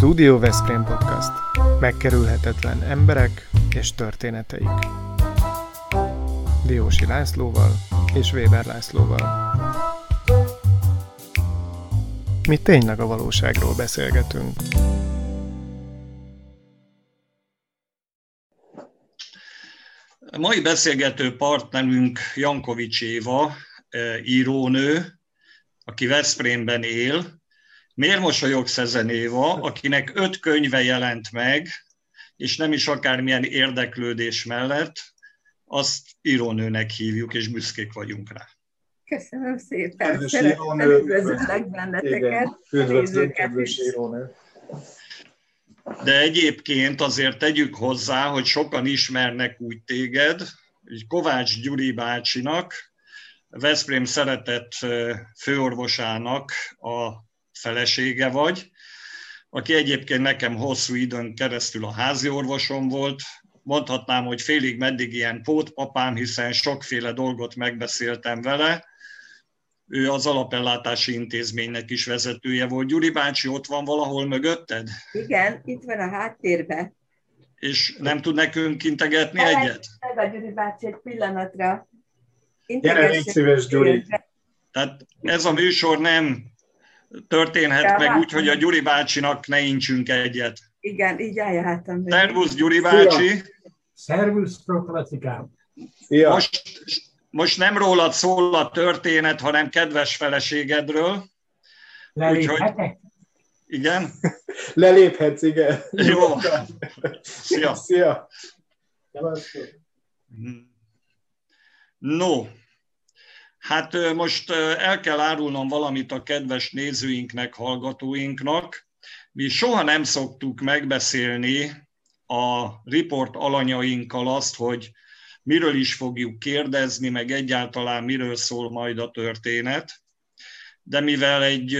Studio Veszprém Podcast. Megkerülhetetlen emberek és történeteik. Diósi Lászlóval és Weber Lászlóval. Mi tényleg a valóságról beszélgetünk. A mai beszélgető partnerünk Jankovics Éva, eh, írónő, aki Veszprémben él, Miért mosolyogsz ezen Éva, akinek öt könyve jelent meg, és nem is akármilyen érdeklődés mellett, azt írónőnek hívjuk, és büszkék vagyunk rá. Köszönöm szépen. Szeretettel üdvözöllek benneteket. Kedves írónő. De egyébként azért tegyük hozzá, hogy sokan ismernek úgy téged, hogy Kovács Gyuri bácsinak, Veszprém szeretett főorvosának a felesége vagy, aki egyébként nekem hosszú időn keresztül a házi orvosom volt. Mondhatnám, hogy félig meddig ilyen pótpapám, hiszen sokféle dolgot megbeszéltem vele. Ő az alapellátási intézménynek is vezetője volt. Gyuri bácsi ott van valahol mögötted? Igen, itt van a háttérben. És nem tud nekünk integetni egyet? Meg a Gyuri bácsi egy pillanatra. Gyere, légy szíves, Gyuri. Tehát ez a műsor nem történhet ja, meg hát úgy, hogy a Gyuri bácsinak ne incsünk egyet. Igen, így eljártam. Szervusz, Gyuri bácsi! Szervusz, proklatikám! Most, most nem rólad szól a történet, hanem kedves feleségedről. Leléphetek? Úgyhogy, igen? Leléphetsz, igen. Jó. Szia. Szia. No, Hát most el kell árulnom valamit a kedves nézőinknek, hallgatóinknak. Mi soha nem szoktuk megbeszélni a riport alanyainkkal azt, hogy miről is fogjuk kérdezni, meg egyáltalán miről szól majd a történet. De mivel egy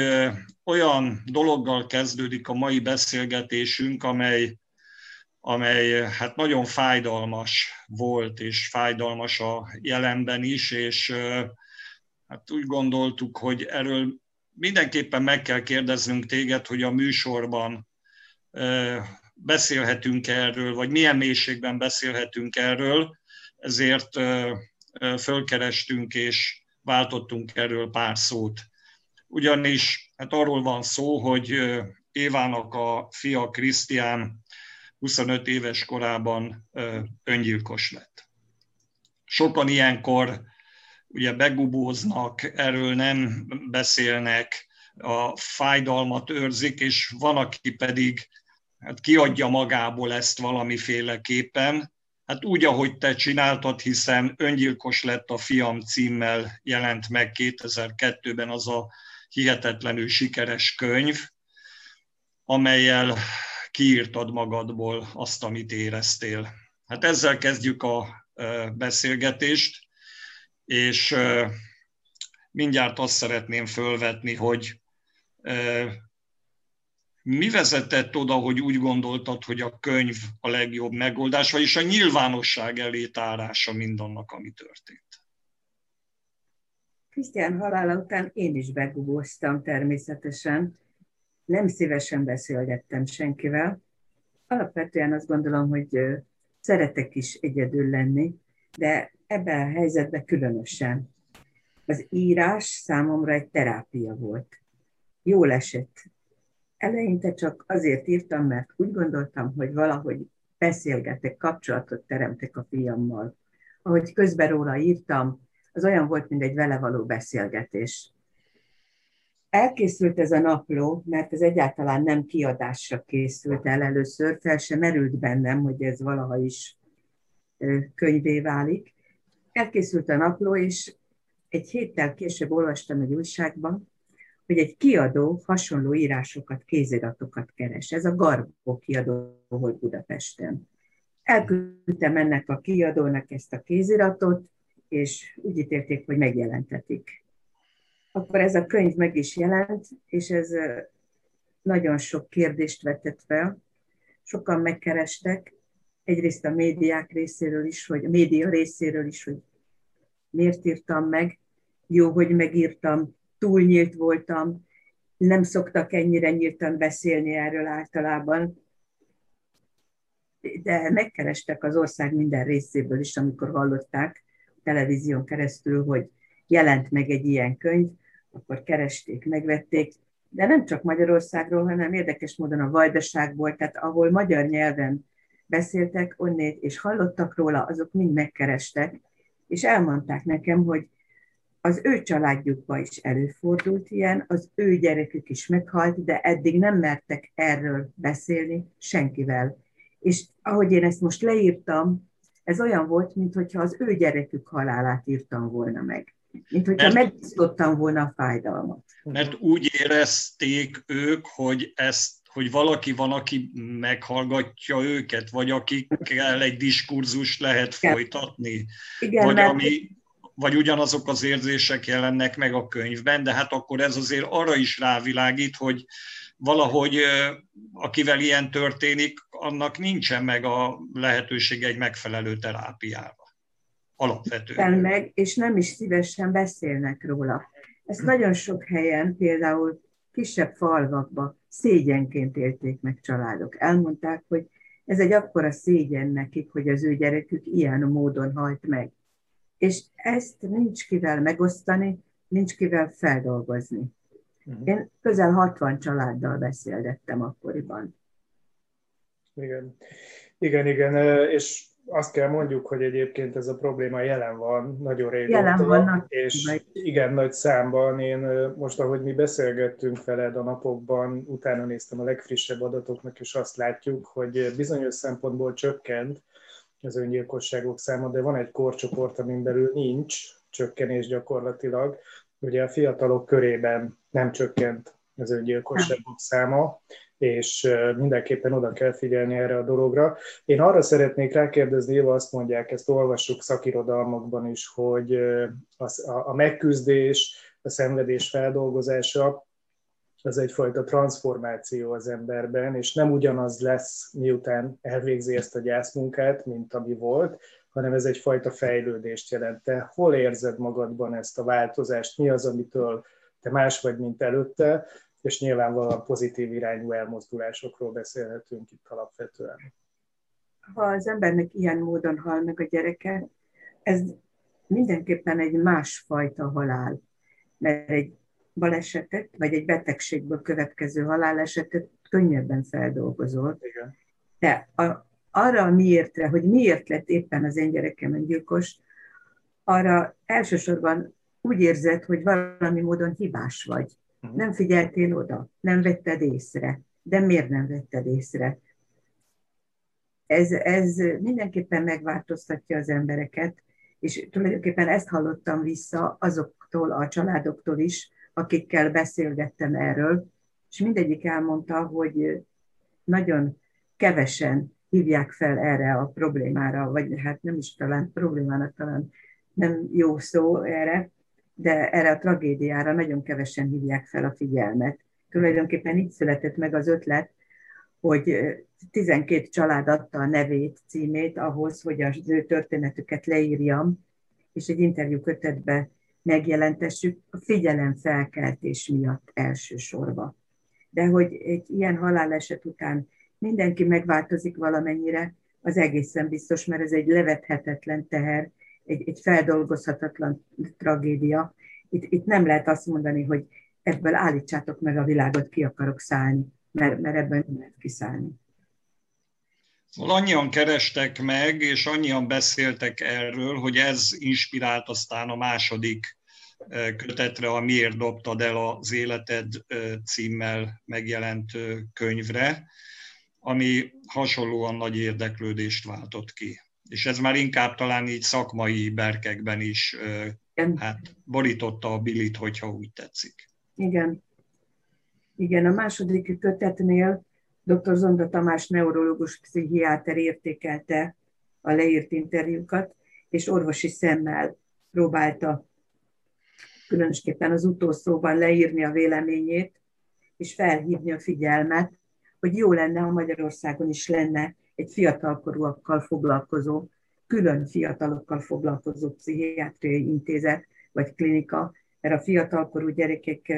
olyan dologgal kezdődik a mai beszélgetésünk, amely, amely hát nagyon fájdalmas volt, és fájdalmas a jelenben is, és hát úgy gondoltuk, hogy erről mindenképpen meg kell kérdeznünk téged, hogy a műsorban beszélhetünk erről, vagy milyen mélységben beszélhetünk erről, ezért fölkerestünk és váltottunk erről pár szót. Ugyanis hát arról van szó, hogy Évának a fia Krisztián 25 éves korában öngyilkos lett. Sokan ilyenkor ugye begubóznak, erről nem beszélnek, a fájdalmat őrzik, és van, aki pedig hát kiadja magából ezt valamiféleképpen. Hát úgy, ahogy te csináltad, hiszen öngyilkos lett a fiam címmel jelent meg 2002-ben az a hihetetlenül sikeres könyv, amelyel kiírtad magadból azt, amit éreztél. Hát ezzel kezdjük a beszélgetést és mindjárt azt szeretném fölvetni, hogy mi vezetett oda, hogy úgy gondoltad, hogy a könyv a legjobb megoldás, vagyis a nyilvánosság elé tárása mindannak, ami történt? Krisztián halála után én is begubóztam természetesen. Nem szívesen beszélgettem senkivel. Alapvetően azt gondolom, hogy szeretek is egyedül lenni, de ebben a helyzetben különösen. Az írás számomra egy terápia volt. Jól esett. Eleinte csak azért írtam, mert úgy gondoltam, hogy valahogy beszélgetek, kapcsolatot teremtek a fiammal. Ahogy közben róla írtam, az olyan volt, mint egy vele való beszélgetés. Elkészült ez a napló, mert ez egyáltalán nem kiadásra készült el először, fel sem merült bennem, hogy ez valaha is könyvé válik. Elkészült a napló, és egy héttel később olvastam egy újságban, hogy egy kiadó hasonló írásokat, kéziratokat keres. Ez a Garbó kiadó volt Budapesten. Elküldtem ennek a kiadónak ezt a kéziratot, és úgy ítélték, hogy megjelentetik. Akkor ez a könyv meg is jelent, és ez nagyon sok kérdést vetett fel. Sokan megkerestek, egyrészt a médiák részéről is, hogy a média részéről is, hogy miért írtam meg, jó, hogy megírtam, túlnyílt voltam, nem szoktak ennyire nyíltan beszélni erről általában, de megkerestek az ország minden részéből is, amikor hallották televízión keresztül, hogy jelent meg egy ilyen könyv, akkor keresték, megvették, de nem csak Magyarországról, hanem érdekes módon a Vajdaságból, tehát ahol magyar nyelven beszéltek onnét, és hallottak róla, azok mind megkerestek, és elmondták nekem, hogy az ő családjukban is előfordult ilyen, az ő gyerekük is meghalt, de eddig nem mertek erről beszélni senkivel. És ahogy én ezt most leírtam, ez olyan volt, mintha az ő gyerekük halálát írtam volna meg. Mint hogyha megosztottam volna a fájdalmat. Mert úgy érezték ők, hogy ezt hogy valaki van, aki meghallgatja őket, vagy akikkel egy diskurzus lehet folytatni. Igen, vagy, mert... ami, vagy ugyanazok az érzések jelennek meg a könyvben, de hát akkor ez azért arra is rávilágít, hogy valahogy akivel ilyen történik, annak nincsen meg a lehetőség egy megfelelő terápiára. Alapvetően. meg, és nem is szívesen beszélnek róla. Ezt nagyon sok helyen, például kisebb falvakban szégyenként élték meg családok. Elmondták, hogy ez egy akkora szégyen nekik, hogy az ő gyerekük ilyen módon halt meg. És ezt nincs kivel megosztani, nincs kivel feldolgozni. Uh-huh. Én közel 60 családdal beszélgettem akkoriban. Igen, igen, igen, és azt kell mondjuk, hogy egyébként ez a probléma jelen van nagyon régóta. Jelen van. És igen, nagy számban. Én most, ahogy mi beszélgettünk veled a napokban, utána néztem a legfrissebb adatoknak, és azt látjuk, hogy bizonyos szempontból csökkent az öngyilkosságok száma, de van egy korcsoport, amin belül nincs csökkenés gyakorlatilag. Ugye a fiatalok körében nem csökkent az öngyilkosságok száma, és mindenképpen oda kell figyelni erre a dologra. Én arra szeretnék rákérdezni, Éva azt mondják, ezt olvassuk szakirodalmakban is, hogy a megküzdés, a szenvedés feldolgozása az egyfajta transformáció az emberben, és nem ugyanaz lesz, miután elvégzi ezt a gyászmunkát, mint ami volt, hanem ez egyfajta fejlődést jelent. Te hol érzed magadban ezt a változást? Mi az, amitől te más vagy, mint előtte, és nyilvánvalóan pozitív irányú elmozdulásokról beszélhetünk itt alapvetően. Ha az embernek ilyen módon hal meg a gyereke, ez mindenképpen egy másfajta halál, mert egy balesetet, vagy egy betegségből következő halálesetet könnyebben feldolgozol. Igen. De a, arra miértre, hogy miért lett éppen az én gyerekem gyilkos, arra elsősorban úgy érzed, hogy valami módon hibás vagy. Uh-huh. Nem figyeltél oda, nem vetted észre. De miért nem vetted észre? Ez, ez mindenképpen megváltoztatja az embereket, és tulajdonképpen ezt hallottam vissza azoktól a családoktól is, akikkel beszélgettem erről, és mindegyik elmondta, hogy nagyon kevesen hívják fel erre a problémára, vagy hát nem is talán problémának talán nem jó szó erre, de erre a tragédiára nagyon kevesen hívják fel a figyelmet. Tulajdonképpen így született meg az ötlet, hogy 12 család adta a nevét, címét ahhoz, hogy az ő történetüket leírjam, és egy interjú kötetbe megjelentessük a figyelemfelkeltés miatt elsősorban. De hogy egy ilyen haláleset után mindenki megváltozik valamennyire, az egészen biztos, mert ez egy levethetetlen teher, egy, egy feldolgozhatatlan tragédia. Itt, itt nem lehet azt mondani, hogy ebből állítsátok meg a világot, ki akarok szállni, mert, mert ebből nem lehet kiszállni. Szóval annyian kerestek meg, és annyian beszéltek erről, hogy ez inspirált aztán a második e, kötetre, a Miért dobtad el az életed e, címmel megjelent e, könyvre, ami hasonlóan nagy érdeklődést váltott ki és ez már inkább talán így szakmai berkekben is Igen. hát borította a bilit, hogyha úgy tetszik. Igen. Igen, a második kötetnél dr. Zonda Tamás neurológus pszichiáter értékelte a leírt interjúkat, és orvosi szemmel próbálta különösképpen az utószóban leírni a véleményét, és felhívni a figyelmet, hogy jó lenne, ha Magyarországon is lenne egy fiatalkorúakkal foglalkozó, külön fiatalokkal foglalkozó pszichiátriai intézet vagy klinika, mert a fiatalkorú gyerekek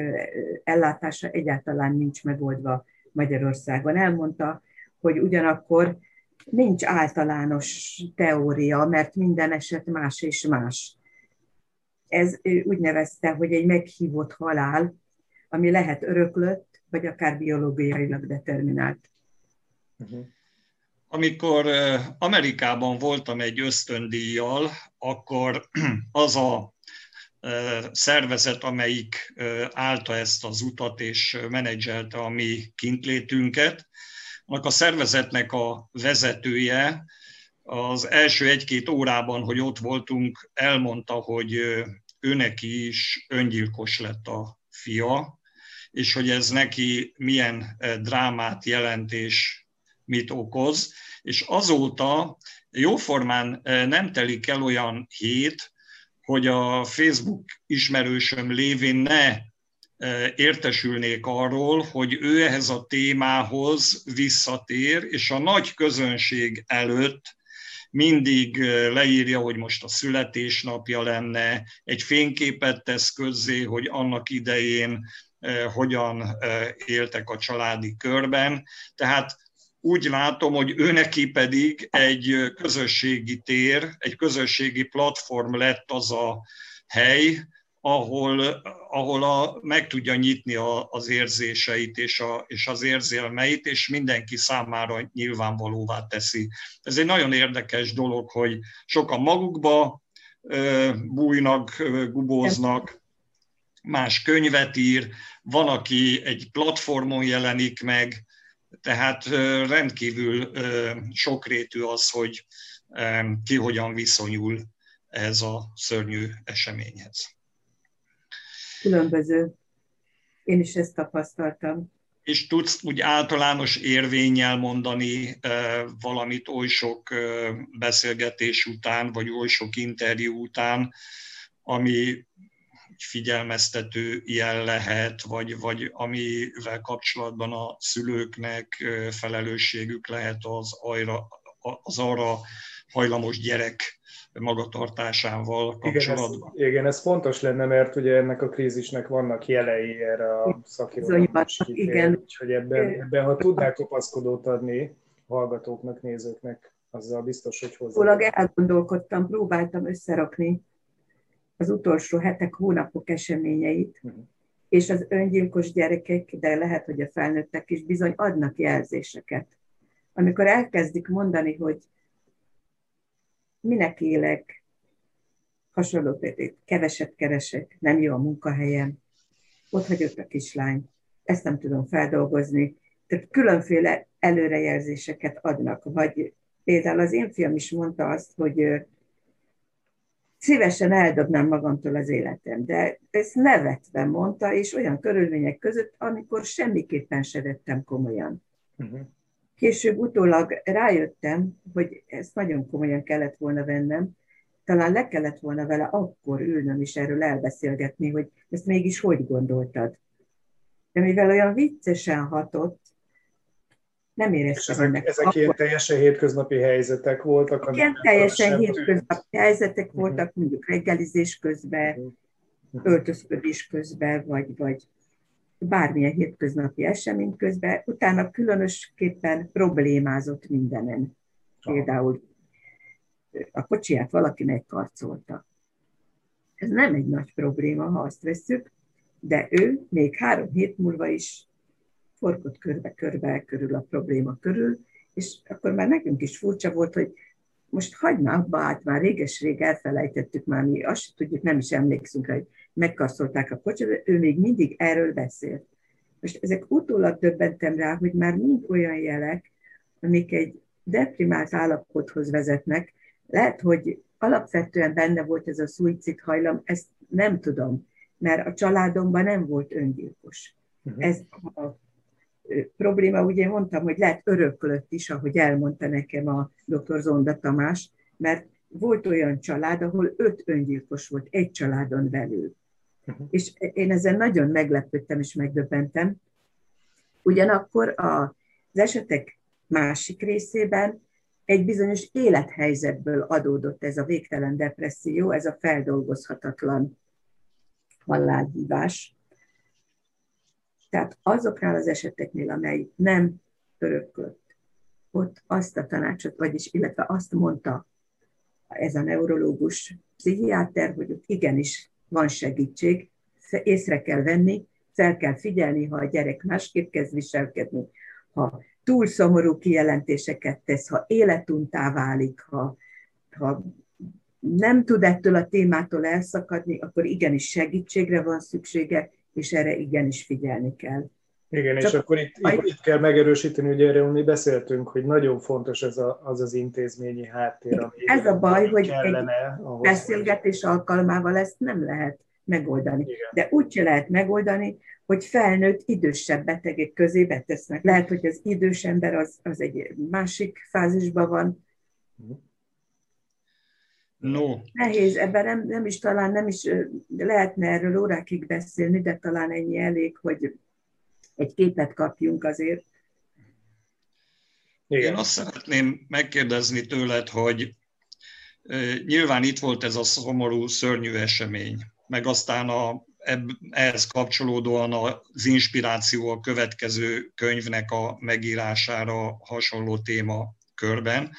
ellátása egyáltalán nincs megoldva Magyarországon. Elmondta, hogy ugyanakkor nincs általános teória, mert minden eset más és más. Ez úgy nevezte, hogy egy meghívott halál, ami lehet öröklött, vagy akár biológiailag determinált. Uh-huh. Amikor Amerikában voltam egy ösztöndíjjal, akkor az a szervezet, amelyik állta ezt az utat és menedzselte a mi kintlétünket, annak a szervezetnek a vezetője az első egy-két órában, hogy ott voltunk, elmondta, hogy ő neki is öngyilkos lett a fia, és hogy ez neki milyen drámát jelent és mit okoz. És azóta jóformán nem telik el olyan hét, hogy a Facebook ismerősöm lévén ne értesülnék arról, hogy ő ehhez a témához visszatér, és a nagy közönség előtt mindig leírja, hogy most a születésnapja lenne, egy fényképet tesz közzé, hogy annak idején hogyan éltek a családi körben. Tehát úgy látom, hogy ő neki pedig egy közösségi tér, egy közösségi platform lett az a hely, ahol, ahol a, meg tudja nyitni a, az érzéseit és, a, és az érzelmeit, és mindenki számára nyilvánvalóvá teszi. Ez egy nagyon érdekes dolog, hogy sokan magukba bújnak, gubóznak, más könyvet ír, van, aki egy platformon jelenik meg, tehát rendkívül sokrétű az, hogy ki hogyan viszonyul ez a szörnyű eseményhez. Különböző. Én is ezt tapasztaltam. És tudsz úgy általános érvényel mondani valamit oly sok beszélgetés után, vagy oly sok interjú után, ami figyelmeztető jel lehet, vagy, vagy amivel kapcsolatban a szülőknek felelősségük lehet az, ajra, az arra hajlamos gyerek magatartásával kapcsolatban. Igen ez, igen, ez fontos lenne, mert ugye ennek a krízisnek vannak jelei erre a szakirodalomra Igen. Úgyhogy ebben, ebben, ha tudnál kapaszkodót adni hallgatóknak, nézőknek, azzal biztos, hogy hozzá. Ulag elgondolkodtam, próbáltam összerakni az utolsó hetek, hónapok eseményeit, uh-huh. és az öngyilkos gyerekek, de lehet, hogy a felnőttek is bizony adnak jelzéseket. Amikor elkezdik mondani, hogy minek élek, hasonló például, keveset keresek, nem jó a munkahelyem, ott hagyott a kislány, ezt nem tudom feldolgozni. Tehát különféle előrejelzéseket adnak, vagy például az én fiam is mondta azt, hogy szívesen eldobnám magamtól az életem, de ezt nevetve mondta, és olyan körülmények között, amikor semmiképpen se vettem komolyan. Uh-huh. Később utólag rájöttem, hogy ezt nagyon komolyan kellett volna vennem, talán le kellett volna vele akkor ülnöm is erről elbeszélgetni, hogy ezt mégis hogy gondoltad. De mivel olyan viccesen hatott, nem éreztem ezek, ennek. Ezek akkor... ilyen teljesen hétköznapi helyzetek voltak? Igen, teljesen hétköznapi helyzetek uh-huh. voltak, mondjuk reggelizés közben, uh-huh. öltözködés közben, vagy, vagy bármilyen hétköznapi esemény közben, utána különösképpen problémázott mindenen. Például a kocsiját valaki megkarcolta. Ez nem egy nagy probléma, ha azt vesszük, de ő még három hét múlva is forgott körbe-körbe körül a probléma körül, és akkor már nekünk is furcsa volt, hogy most hagyd abba át, már réges-rég elfelejtettük, már mi azt tudjuk, nem is emlékszünk rá, hogy megkarszolták a kocsit, de ő még mindig erről beszélt. Most ezek utólag döbbentem rá, hogy már mind olyan jelek, amik egy deprimált állapothoz vezetnek. Lehet, hogy alapvetően benne volt ez a szuicid hajlam, ezt nem tudom, mert a családomban nem volt öngyilkos. Uh-huh. Ez a probléma, ugye mondtam, hogy lehet öröklött is, ahogy elmondta nekem a dr. Zonda Tamás, mert volt olyan család, ahol öt öngyilkos volt egy családon belül. Uh-huh. És én ezen nagyon meglepődtem és megdöbbentem. Ugyanakkor az esetek másik részében egy bizonyos élethelyzetből adódott ez a végtelen depresszió, ez a feldolgozhatatlan halálhívás. Tehát azoknál az eseteknél, amely nem öröklött, ott azt a tanácsot, vagyis illetve azt mondta ez a neurológus pszichiáter, hogy ott igenis van segítség, észre kell venni, fel kell figyelni, ha a gyerek másképp kezd viselkedni, ha túl szomorú kijelentéseket tesz, ha életuntá válik, ha, ha nem tud ettől a témától elszakadni, akkor igenis segítségre van szüksége, és erre igenis figyelni kell. Igen, Csak és akkor itt, itt, itt kell megerősíteni, hogy erről mi beszéltünk, hogy nagyon fontos ez a, az az intézményi háttér, ami Ez a baj, hogy kellene, egy beszélgetés alkalmával ezt nem lehet megoldani. Igen. De úgy se lehet megoldani, hogy felnőtt idősebb betegek közé betesznek. Lehet, hogy az idős ember az, az egy másik fázisban van. No. Nehéz, ebben nem, nem is talán nem is lehetne erről órákig beszélni, de talán ennyi elég, hogy egy képet kapjunk azért. Igen. Én azt szeretném megkérdezni tőled, hogy nyilván itt volt ez a szomorú, szörnyű esemény, meg aztán a, ehhez kapcsolódóan az inspiráció a következő könyvnek a megírására hasonló téma körben.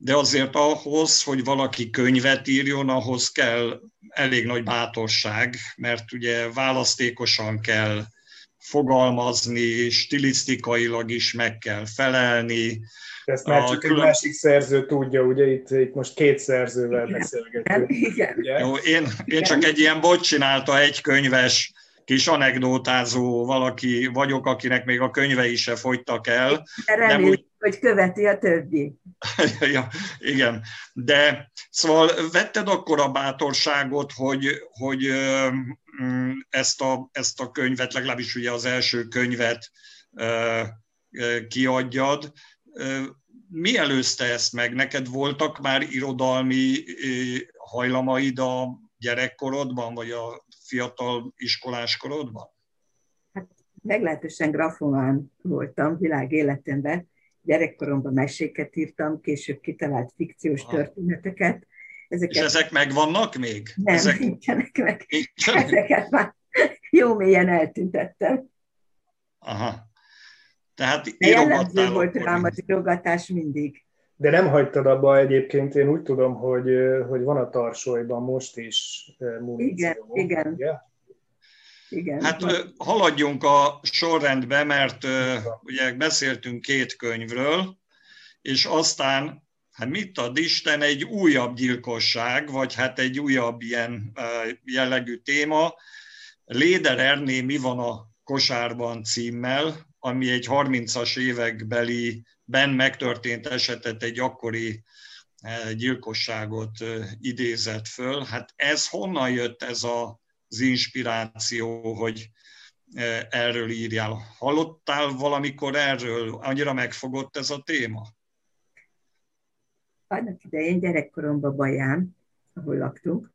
De azért ahhoz, hogy valaki könyvet írjon, ahhoz kell elég nagy bátorság, mert ugye választékosan kell fogalmazni, stilisztikailag is meg kell felelni. Ezt már csak külön... egy másik szerző tudja, ugye itt, itt most két szerzővel beszélgetünk. Igen. Ugye? Jó, én, én csak egy ilyen bot csinálta egy könyves kis anekdótázó valaki vagyok, akinek még a könyvei se fogytak el. Remélem, úgy... hogy követi a többi. ja, igen, de szóval vetted akkor a bátorságot, hogy, hogy mm, ezt, a, ezt a könyvet, legalábbis ugye az első könyvet kiadjad. Mi előzte ezt meg? Neked voltak már irodalmi hajlamaid a gyerekkorodban, vagy a fiatal iskolás korodban? Hát meglehetősen grafomán voltam világ életemben. Gyerekkoromban meséket írtam, később kitalált fikciós Aha. történeteket. Ezeket... És ezek megvannak még? Nem, ezek... nincsenek meg. Nincsenek? Ezeket már jó mélyen eltüntettem. Aha. Tehát jellemző volt rám az írogatás mindig. De nem hagytad abba egyébként, én úgy tudom, hogy, hogy van a tarsolyban most is muníció. Igen, igen. Ugye? Igen. Hát haladjunk a sorrendbe, mert ugye beszéltünk két könyvről, és aztán, hát mit ad Isten, egy újabb gyilkosság, vagy hát egy újabb ilyen jellegű téma. Léder Erné mi van a kosárban címmel, ami egy 30-as évekbeli ben megtörtént esetet, egy akkori gyilkosságot idézett föl. Hát ez honnan jött ez az inspiráció, hogy eh, erről írjál? Hallottál valamikor erről? Annyira megfogott ez a téma? Annak idején gyerekkoromban Baján, ahol laktunk,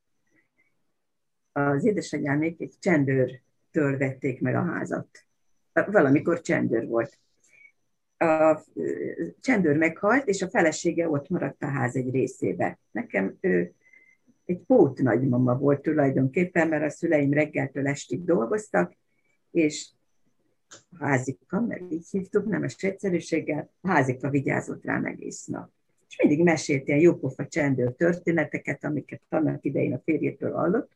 az édesanyámék egy csendőrtől vették meg a házat. Valamikor csendőr volt a csendőr meghalt, és a felesége ott maradt a ház egy részébe. Nekem ő egy pót nagymama volt tulajdonképpen, mert a szüleim reggeltől estig dolgoztak, és a házika, mert így hívtuk, nemes egyszerűséggel, a házika vigyázott rám egész nap. És mindig mesélt ilyen jópofa csendőr történeteket, amiket annak idején a férjétől hallott.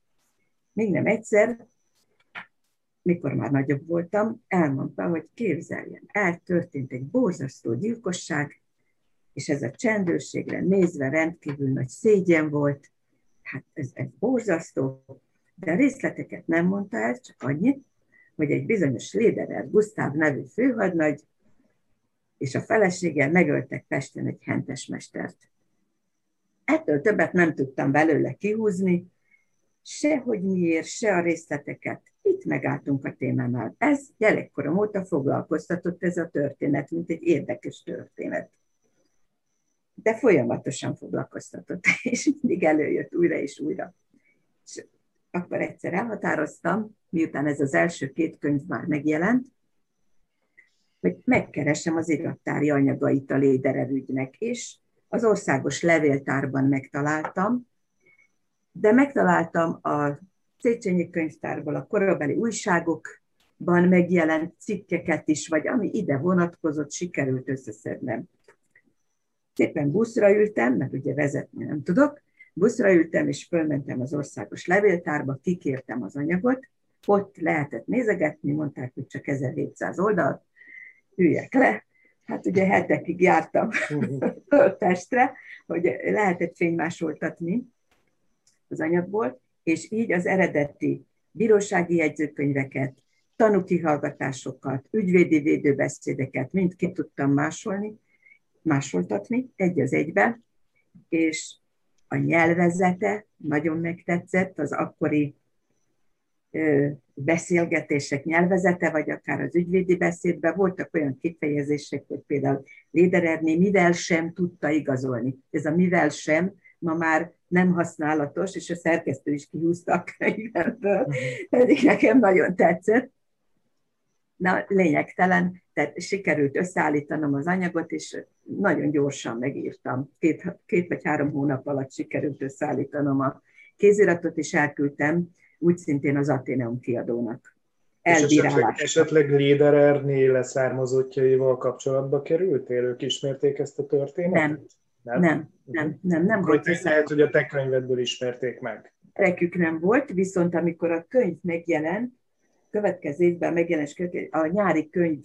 Még nem egyszer mikor már nagyobb voltam, elmondta, hogy képzeljen, eltörtént egy borzasztó gyilkosság, és ez a csendőrségre nézve rendkívül nagy szégyen volt, hát ez, ez borzasztó, de részleteket nem mondta el, csak annyit, hogy egy bizonyos Léderer Gusztáv nevű főhadnagy és a feleséggel megöltek Pesten egy hentesmestert. Ettől többet nem tudtam belőle kihúzni, sehogy miért, se a részleteket. Itt megálltunk a témánál. Ez gyerekkorom óta foglalkoztatott ez a történet, mint egy érdekes történet. De folyamatosan foglalkoztatott, és mindig előjött újra és újra. És akkor egyszer elhatároztam, miután ez az első két könyv már megjelent, hogy megkeresem az irattári anyagait a Léderer és az országos levéltárban megtaláltam, de megtaláltam a Széchenyi könyvtárból, a korabeli újságokban megjelent cikkeket is, vagy ami ide vonatkozott, sikerült összeszednem. Szépen buszra ültem, mert ugye vezetni nem tudok, buszra ültem, és fölmentem az országos levéltárba, kikértem az anyagot, ott lehetett nézegetni, mondták, hogy csak 1700 oldal, üljek le. Hát ugye hetekig jártam testre, hogy lehetett fénymásoltatni az anyagból, és így az eredeti bírósági jegyzőkönyveket, tanúkihallgatásokat, ügyvédi védőbeszédeket mind ki tudtam másolni, másoltatni egy az egybe, és a nyelvezete nagyon megtetszett, az akkori beszélgetések nyelvezete, vagy akár az ügyvédi beszédben voltak olyan kifejezések, hogy például Lédererné mivel sem tudta igazolni. Ez a mivel sem ma már nem használatos, és a szerkesztő is kihúzta a könyvemből, mhm. pedig nekem nagyon tetszett. Na, lényegtelen, tehát sikerült összeállítanom az anyagot, és nagyon gyorsan megírtam. Két, két vagy három hónap alatt sikerült összeállítanom a kéziratot, és elküldtem úgy szintén az Ateneum kiadónak. Esetleg, esetleg Lédererné leszármazottjaival kapcsolatba kerültél? Ők ismerték ezt a történetet? Nem, nem, nem, nem, nem, nem volt. Hogy lehet, hogy a te könyvedből ismerték meg. Rekük nem volt, viszont amikor a könyv megjelent, következő évben megjelent a nyári könyv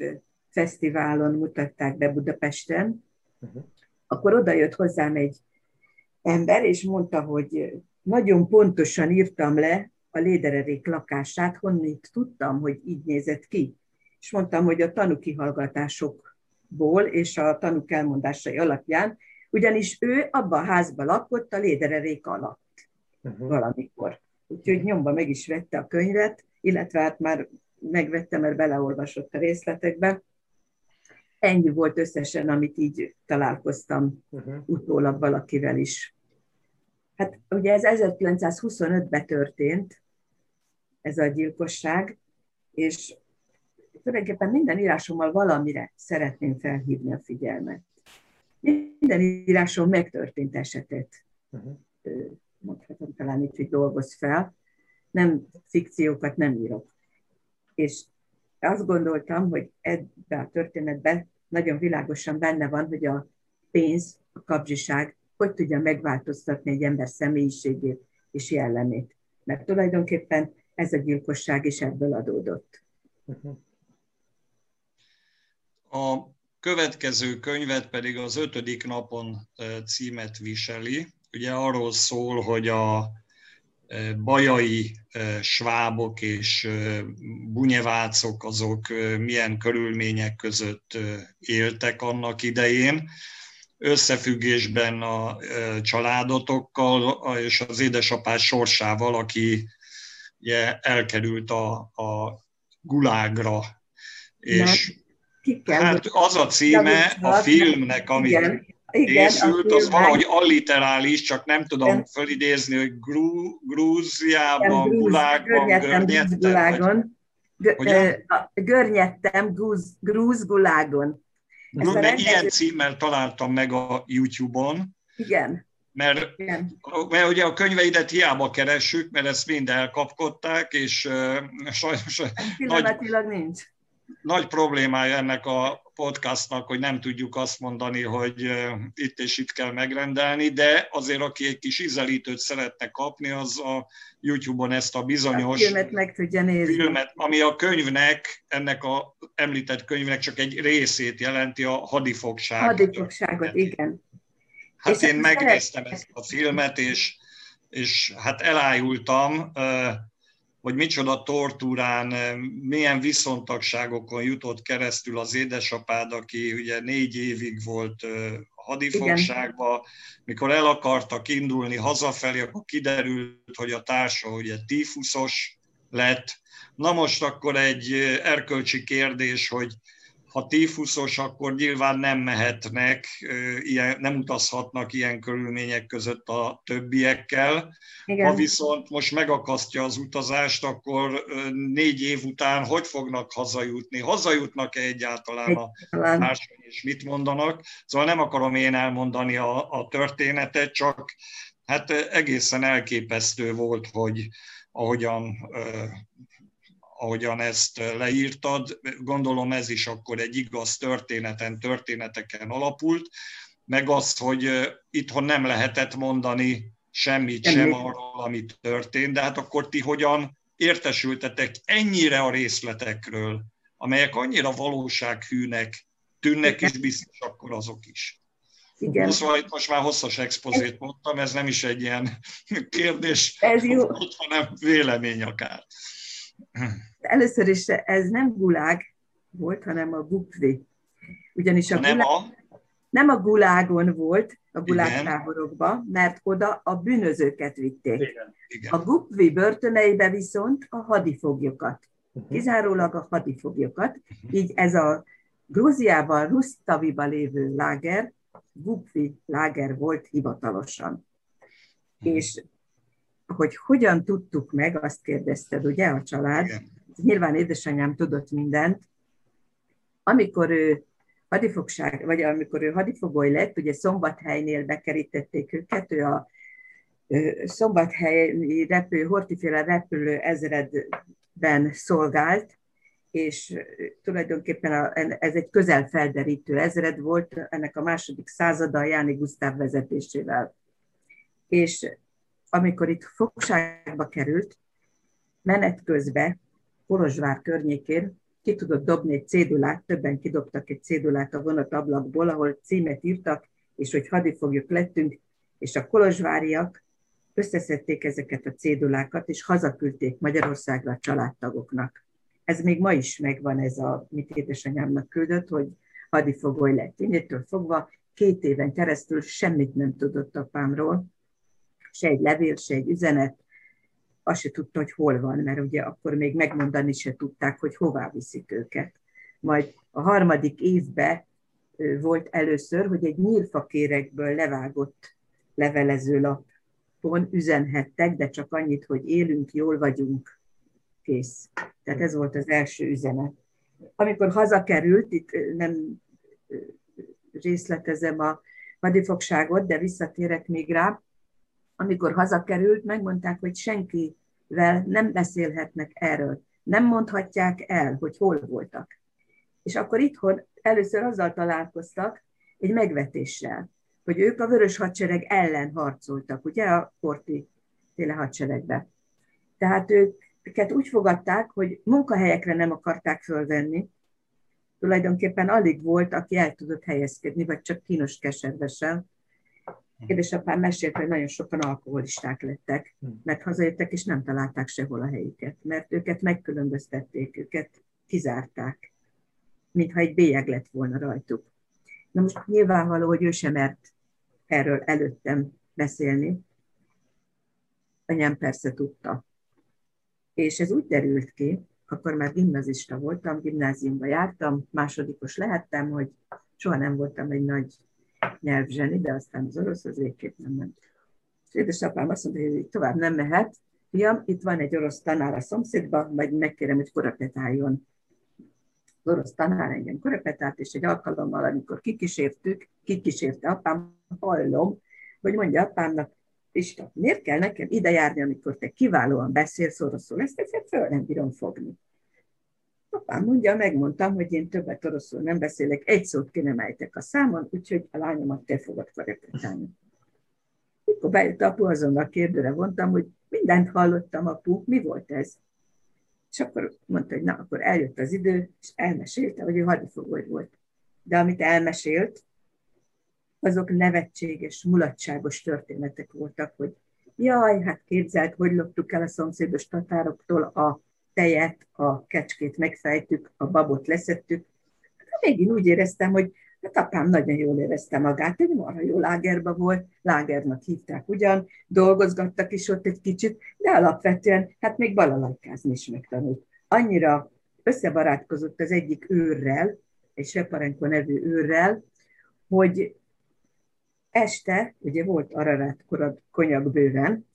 fesztiválon mutatták be Budapesten, uh-huh. akkor oda jött hozzám egy ember, és mondta, hogy nagyon pontosan írtam le a Lédererék lakását, honnét tudtam, hogy így nézett ki. És mondtam, hogy a tanúkihallgatásokból és a tanúk elmondásai alapján, ugyanis ő abban a házban lakott a Lédererék alatt uh-huh. valamikor. Úgyhogy nyomba meg is vette a könyvet, illetve hát már megvette, mert beleolvasott a részletekbe. Ennyi volt összesen, amit így találkoztam uh-huh. utólag valakivel is. Hát ugye ez 1925-ben történt, ez a gyilkosság, és tulajdonképpen minden írásommal valamire szeretném felhívni a figyelmet. Minden írásom megtörtént esetet. Uh-huh. Mondhatom talán itt, hogy dolgoz fel. Nem fikciókat nem írok. És azt gondoltam, hogy ebben a történetben nagyon világosan benne van, hogy a pénz, a kapzsiság hogy tudja megváltoztatni egy ember személyiségét és jellemét. Mert tulajdonképpen ez a gyilkosság is ebből adódott. A következő könyvet pedig az ötödik napon címet viseli. Ugye arról szól, hogy a bajai svábok és bunyevácok azok milyen körülmények között éltek annak idején, összefüggésben a családotokkal és az édesapás sorsával, aki ugye elkerült a, a gulágra. És kell, hát az a címe a filmnek, amit igen, készült, az valahogy alliterális, csak nem tudom igen. fölidézni, hogy Grú, Grúziában, igen, Gulágban, Görnyettem. Görnyettem, Grúz Gulágon. Ezt de ilyen címmel találtam meg a YouTube-on. Igen. Mert, Igen. mert ugye a könyveidet hiába keressük, mert ezt mind elkapkodták, és uh, sajnos nagy, nincs. nagy problémája ennek a podcastnak, hogy nem tudjuk azt mondani, hogy itt és itt kell megrendelni, de azért, aki egy kis ízelítőt szeretne kapni, az a YouTube-on ezt a bizonyos a filmet meg tudja nézni. Filmet, ami a könyvnek, ennek a említett könyvnek csak egy részét jelenti, a hadifogságot. Hadifogságot, igen. Hát és én megnéztem ezt a filmet, és, és hát elájultam, hogy micsoda tortúrán, milyen viszontagságokon jutott keresztül az édesapád, aki ugye négy évig volt hadifogságba, mikor el akartak indulni hazafelé, akkor kiderült, hogy a társa ugye tífuszos lett. Na most akkor egy erkölcsi kérdés, hogy ha tífuszos, akkor nyilván nem mehetnek, ilyen, nem utazhatnak ilyen körülmények között a többiekkel. Igen. Ha viszont most megakasztja az utazást, akkor négy év után hogy fognak hazajutni? Hazajutnak-e egyáltalán a társai, és mit mondanak? Szóval nem akarom én elmondani a, a történetet, csak hát egészen elképesztő volt, hogy, ahogyan, ahogyan ezt leírtad. Gondolom ez is akkor egy igaz történeten, történeteken alapult, meg az, hogy itthon nem lehetett mondani semmit sem arról, ami történt, de hát akkor ti hogyan értesültetek ennyire a részletekről, amelyek annyira valósághűnek tűnnek, és biztos akkor azok is. Igen. Most, most már hosszas expozét mondtam, ez nem is egy ilyen kérdés, ez jó. hanem vélemény akár. Először is ez nem gulág volt, hanem a gupvi. Ugyanis a, nem, gulág, a... nem a gulágon volt, a gulágtáborokba, mert oda a bűnözőket vitték. Igen. Igen. A gupvi börtöneibe viszont a hadifoglyokat. Uh-huh. Kizárólag a hadifoglyokat. Uh-huh. Így ez a Grúziában, Rusztaviba lévő láger, Gupvi láger volt hivatalosan. És hogy hogyan tudtuk meg, azt kérdezted, ugye, a család. Igen. Nyilván édesanyám tudott mindent. Amikor ő hadifogság, vagy amikor ő hadifogoly lett, ugye Szombathelynél bekerítették őket, ő a szombathelyi repő, hortiféle repülő ezredben szolgált, és tulajdonképpen a, ez egy közel felderítő ezred volt, ennek a második százada Jáni Gusztáv vezetésével. És amikor itt fogságba került, menet közben Kolozsvár környékén ki tudott dobni egy cédulát, többen kidobtak egy cédulát a vonat ablakból, ahol címet írtak, és hogy hadifoglyok lettünk, és a kolozsváriak összeszedték ezeket a cédulákat, és hazaküldték Magyarországra a családtagoknak. Ez még ma is megvan, ez a, mit édesanyámnak küldött, hogy hadifogoly lett. Én ettől fogva két éven keresztül semmit nem tudott apámról, se egy levél, se egy üzenet, azt se tudta, hogy hol van, mert ugye akkor még megmondani se tudták, hogy hová viszik őket. Majd a harmadik évben volt először, hogy egy nyírfakérekből levágott levelező lapon üzenhettek, de csak annyit, hogy élünk, jól vagyunk, kész. Tehát ez volt az első üzenet. Amikor hazakerült, itt nem részletezem a hadifogságot, de visszatérek még rá, amikor hazakerült, megmondták, hogy senkivel nem beszélhetnek erről. Nem mondhatják el, hogy hol voltak. És akkor itthon először azzal találkoztak, egy megvetéssel, hogy ők a vörös hadsereg ellen harcoltak, ugye a porti féle hadseregbe. Tehát őket úgy fogadták, hogy munkahelyekre nem akarták fölvenni, tulajdonképpen alig volt, aki el tudott helyezkedni, vagy csak kínos keservesen, Édesapám mesélt, hogy nagyon sokan alkoholisták lettek, hm. mert hazajöttek, és nem találták sehol a helyüket, mert őket megkülönböztették, őket kizárták, mintha egy bélyeg lett volna rajtuk. Na most nyilvánvaló, hogy ő sem mert erről előttem beszélni. Anyám persze tudta. És ez úgy derült ki, akkor már gimnazista voltam, gimnáziumba jártam, másodikos lehettem, hogy soha nem voltam egy nagy nyelvzseni, de aztán az orosz az végképp nem ment. És édesapám azt mondta, hogy tovább nem mehet, fiam, itt van egy orosz tanár a szomszédban, majd megkérem, hogy korepetáljon. Az orosz tanár engem korepetált, és egy alkalommal, amikor kikísértük, kikísérte apám, hallom, hogy mondja apámnak, Isten, miért kell nekem ide járni, amikor te kiválóan beszélsz oroszul? Ezt ezért föl nem bírom fogni. Apám mondja, megmondtam, hogy én többet oroszul nem beszélek, egy szót ki nem ejtek a számon, úgyhogy a lányomat te fogod korepetálni. Mikor bejött apu, azonnal kérdőre vontam, hogy mindent hallottam, apu, mi volt ez? És akkor mondta, hogy na, akkor eljött az idő, és elmesélte, hogy ő hadifogoly volt. De amit elmesélt, azok nevetséges, mulatságos történetek voltak, hogy jaj, hát képzelt, hogy loptuk el a szomszédos tatároktól a tejet, a kecskét megfejtük, a babot leszettük. Hát végén úgy éreztem, hogy hát apám nagyon jól érezte magát, egy marha jó lágerba volt, lágernak hívták ugyan, dolgozgattak is ott egy kicsit, de alapvetően hát még balalajkázni is megtanult. Annyira összebarátkozott az egyik őrrel, egy Separenko nevű őrrel, hogy este, ugye volt Ararat konyak bőven,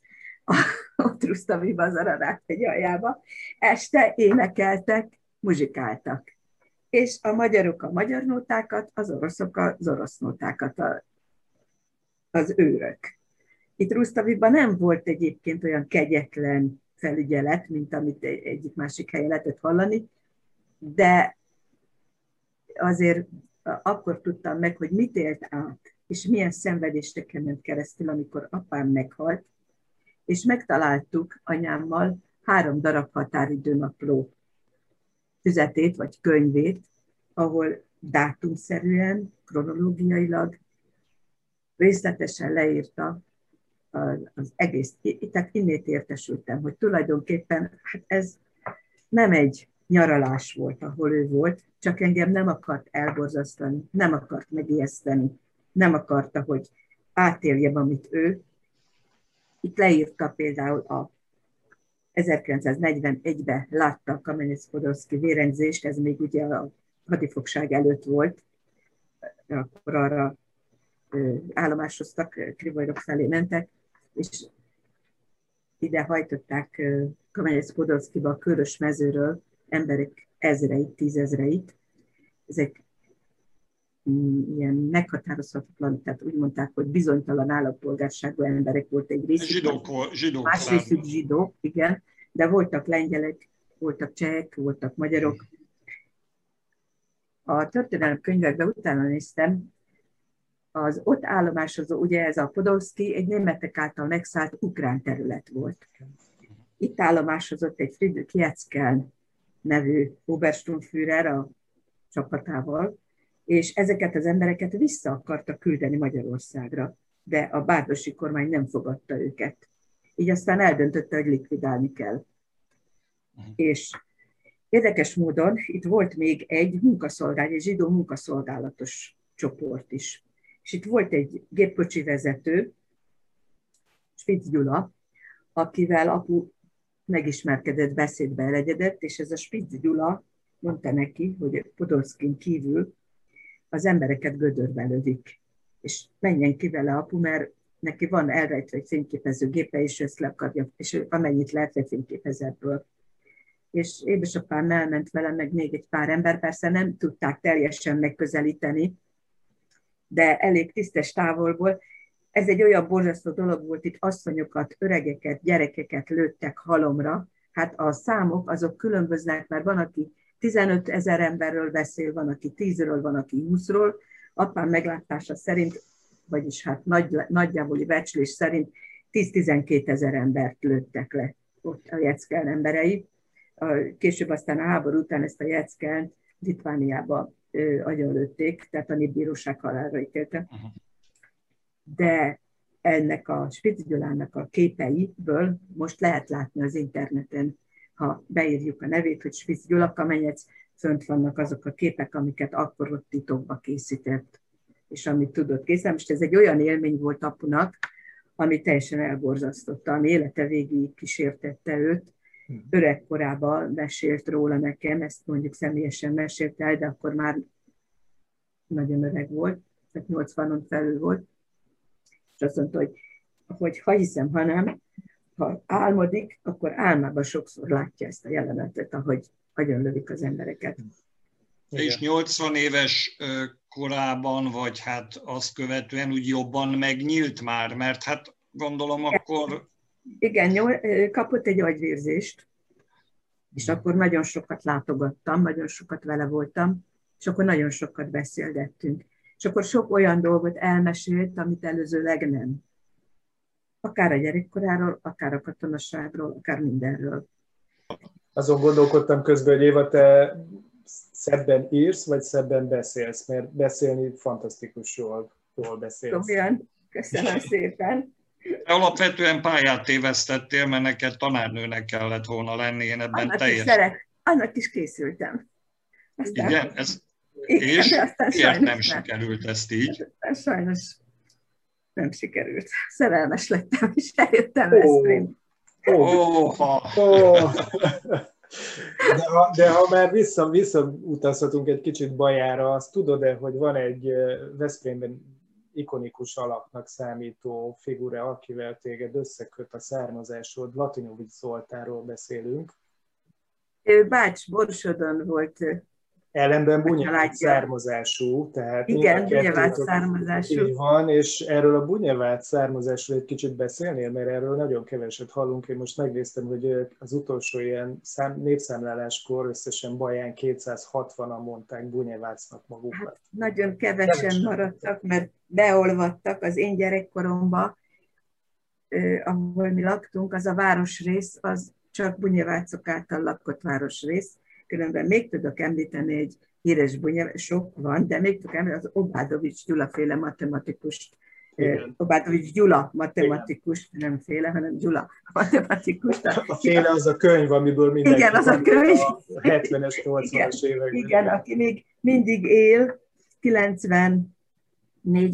ott Rusztaviba az Ararát egy aljába, este énekeltek, muzsikáltak. És a magyarok a magyar nótákat, az oroszok az orosz nótákat, az őrök. Itt Rusztaviban nem volt egyébként olyan kegyetlen felügyelet, mint amit egyik másik helyen lehetett hallani, de azért akkor tudtam meg, hogy mit élt át, és milyen szenvedésteken ment keresztül, amikor apám meghalt, és megtaláltuk anyámmal három darab határidőnapló füzetét vagy könyvét, ahol dátumszerűen, kronológiailag részletesen leírta az egész, tehát innét értesültem, hogy tulajdonképpen hát ez nem egy nyaralás volt, ahol ő volt, csak engem nem akart elborzasztani, nem akart megijeszteni, nem akarta, hogy átéljem, amit ő. Itt leírta például a 1941-ben látta Kamenec-Podolszki vérengzést, ez még ugye a hadifogság előtt volt, akkor arra állomásoztak, Krivajrok felé mentek, és ide hajtották Kamenec Podolszkiba a körös mezőről emberek ezreit, tízezreit. Ezek ilyen meghatározhatatlan, tehát úgy mondták, hogy bizonytalan állampolgárságú emberek volt egy részük. Zsidók, zsidók. Más részük zsidók, igen, de voltak lengyelek, voltak csehek, voltak magyarok. A történelem könyvekben utána néztem, az ott állomásozó, ugye ez a Podolszki, egy németek által megszállt ukrán terület volt. Itt állomásozott egy Friedrich Jetzkel nevű Obersturmführer a csapatával, és ezeket az embereket vissza akarta küldeni Magyarországra, de a bárdosi kormány nem fogadta őket. Így aztán eldöntötte, hogy likvidálni kell. Uh-huh. És érdekes módon itt volt még egy munkaszolgálat, egy zsidó munkaszolgálatos csoport is és itt volt egy gépkocsi vezető, Spitz Gyula, akivel apu megismerkedett, beszédbe elegyedett, és ez a Spitz Gyula mondta neki, hogy Podolszkin kívül az embereket gödörbe lövik, és menjen ki vele apu, mert neki van elrejtve egy fényképező gépe, és ezt le akarja, és amennyit lehet lefényképez ebből. És édesapám elment velem, meg még egy pár ember, persze nem tudták teljesen megközelíteni, de elég tisztes távolból. Ez egy olyan borzasztó dolog volt, itt asszonyokat, öregeket, gyerekeket lőttek halomra. Hát a számok azok különböznek, mert van, aki 15 ezer emberről beszél, van, aki 10-ről, van, aki 20-ról. Apám meglátása szerint, vagyis hát nagy, nagyjából becslés szerint 10-12 ezer embert lőttek le ott a Jeckel emberei. Később aztán a háború után ezt a Jeckelt Litvániába agyonlőtték, tehát a népbíróság halálra ítélte. De ennek a Spitz Gyulának a képeiből most lehet látni az interneten, ha beírjuk a nevét, hogy Spitz Gyula Kamenyec, fönt vannak azok a képek, amiket akkor ott titokba készített, és amit tudott készíteni. Most ez egy olyan élmény volt apunak, ami teljesen elborzasztotta, ami élete végig kísértette őt, öregkorában mesélt róla nekem, ezt mondjuk személyesen mesélt el, de akkor már nagyon öreg volt, tehát 80-on felül volt, és azt mondta, hogy, hogy ha hiszem, ha nem, ha álmodik, akkor álmában sokszor látja ezt a jelenetet, ahogy nagyon lövik az embereket. Igen. És 80 éves korában, vagy hát azt követően úgy jobban megnyílt már, mert hát gondolom akkor igen, kapott egy agyvérzést, és akkor nagyon sokat látogattam, nagyon sokat vele voltam, és akkor nagyon sokat beszélgettünk. És akkor sok olyan dolgot elmesélt, amit előzőleg nem. Akár a gyerekkoráról, akár a katonaságról, akár mindenről. Azon gondolkodtam közben, hogy Éva, te szebben írsz, vagy szebben beszélsz, mert beszélni fantasztikus jól, jól beszélsz. Olyan, köszönöm szépen. Alapvetően pályát tévesztettél, mert neked tanárnőnek kellett volna lenni, én ebben annak teljes. Is szeret, annak is készültem. Aztán, Igen, ez, igen, és miért nem sikerült ezt így? Sajnos nem sikerült. Szerelmes lettem, és eljöttem oh. Veszprém. Oh. Oh. De ha, de ha már vissza, visszautazhatunk egy kicsit bajára, azt tudod-e, hogy van egy Veszprémben ikonikus alaknak számító figura, akivel téged összeköt a származásod, Latinovics Zoltánról beszélünk. Ő Bács Borsodon volt Ellenben bunyevát származású, tehát igen, bunyevát származású. van, és erről a bunyevát származásról egy kicsit beszélnél, mert erről nagyon keveset hallunk. Én most megnéztem, hogy az utolsó ilyen szám, népszámláláskor összesen Baján 260-an mondták bunyevácnak magukat. Hát nagyon kevesen Keves. maradtak, mert beolvadtak az én gyerekkoromba, eh, ahol mi laktunk, az a városrész, az csak bunyevácok által lakott városrész, különben még tudok említeni egy híres bunya, sok van, de még tudok említeni az Obádovics Gyula féle matematikust, igen. Obádovics Gyula matematikus, Igen. nem féle, hanem Gyula matematikus. A féle az a könyv, amiből mindenki Igen, az a könyv. A 70-es, 80-as években. Igen, aki még mindig él, 94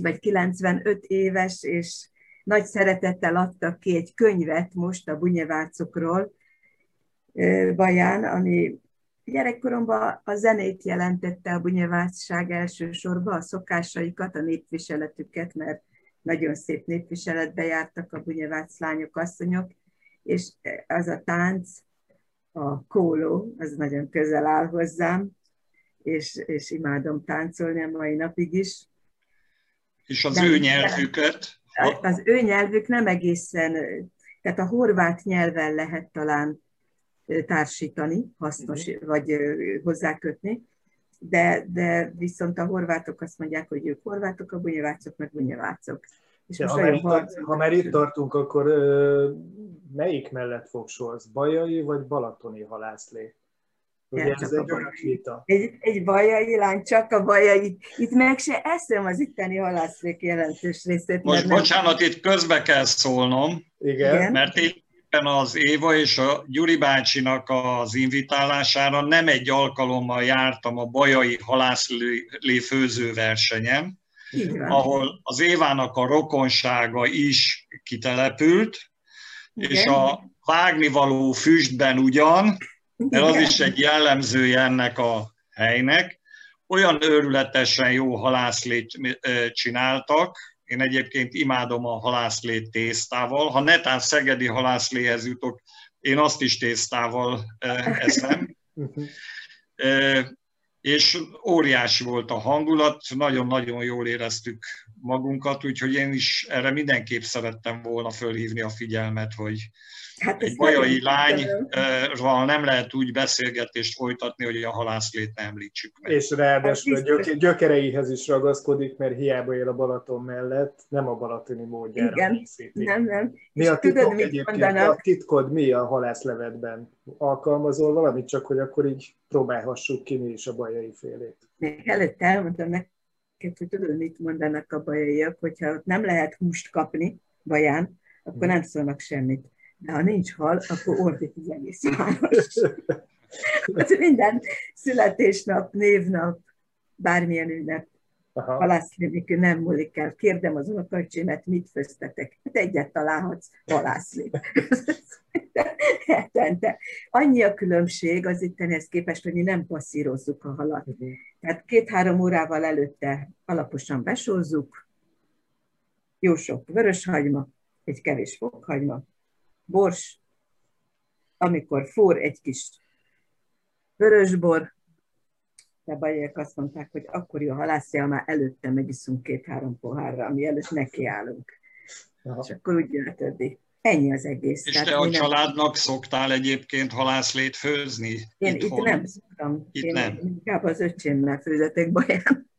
vagy 95 éves, és nagy szeretettel adtak ki egy könyvet most a bunyevácokról, Baján, ami Gyerekkoromban a zenét jelentette a bunyevásság elsősorban, a szokásaikat, a népviseletüket, mert nagyon szép népviseletbe jártak a bunyevác lányok, asszonyok, és az a tánc, a kóló, az nagyon közel áll hozzám, és, és imádom táncolni a mai napig is. És az De ő nyelvüket? Az ő nyelvük nem egészen, tehát a horvát nyelven lehet talán társítani, hasznos, uh-huh. vagy hozzákötni, de, de viszont a horvátok azt mondják, hogy ők horvátok, a bunyevácok meg bunyevácok. És most ha, már itt, ha már itt tartunk, akkor ö, melyik mellett fogsolsz? Bajai vagy balatoni halászlé? Ugye ez egy olyan vita. Egy, egy bajai lány, csak a bajai. Itt meg se eszem az itteni halászlék jelentős részét. Most bocsánat, nem... itt közbe kell szólnom, Igen. mert itt az Éva és a Gyuri bácsinak az invitálására nem egy alkalommal jártam a Bajai halászlé főzőversenyen, ahol az Évának a rokonsága is kitelepült, Igen. és a vágnivaló füstben ugyan, mert az is egy jellemzője ennek a helynek, olyan őrületesen jó halászlét csináltak, én egyébként imádom a halászlét tésztával. Ha netán szegedi halászléhez jutok, én azt is tésztával eszem. és óriási volt a hangulat, nagyon-nagyon jól éreztük magunkat, úgyhogy én is erre mindenképp szerettem volna fölhívni a figyelmet, hogy Hát egy bajai lányról nem lehet úgy beszélgetést folytatni, hogy a halászlét nem említsük meg. És ráadásul hát a gyök, gyökereihez is ragaszkodik, mert hiába él a Balaton mellett, nem a balatoni módjára Igen, készíti. nem, nem. Mi a titkod tudod, egyébként? A titkod mi a halászlevetben? Alkalmazol valamit, csak hogy akkor így próbálhassuk ki mi is a bajai félét. Még előtte elmondtam neked, hogy tudod, mit mondanak a bajaiak, hogyha ott nem lehet húst kapni baján, akkor hmm. nem szólnak semmit de ha nincs hal, akkor ordít az egész város. hát minden születésnap, névnap, bármilyen ünnep, halászlémikő nem múlik el. Kérdem az unokaöcsémet, mit főztetek? Hát egyet találhatsz, halászlé. Hetente. Annyi a különbség az ittenhez képest, hogy mi nem passzírozzuk a halat. Uh-huh. Tehát két-három órával előtte alaposan besózzuk, jó sok vöröshagyma, egy kevés fokhagyma, bors, amikor for egy kis vörösbor, de bajék azt mondták, hogy akkor jó, ha lászja, már előtte megiszunk két-három pohárra, ami előtt nekiállunk. Aha. És akkor úgy jön a többi. Ennyi az egész. És te a családnak nem... szoktál egyébként halászlét főzni? Én itthon? itt nem szoktam. Itt Én nem. inkább az öcsémmel főzetek baján.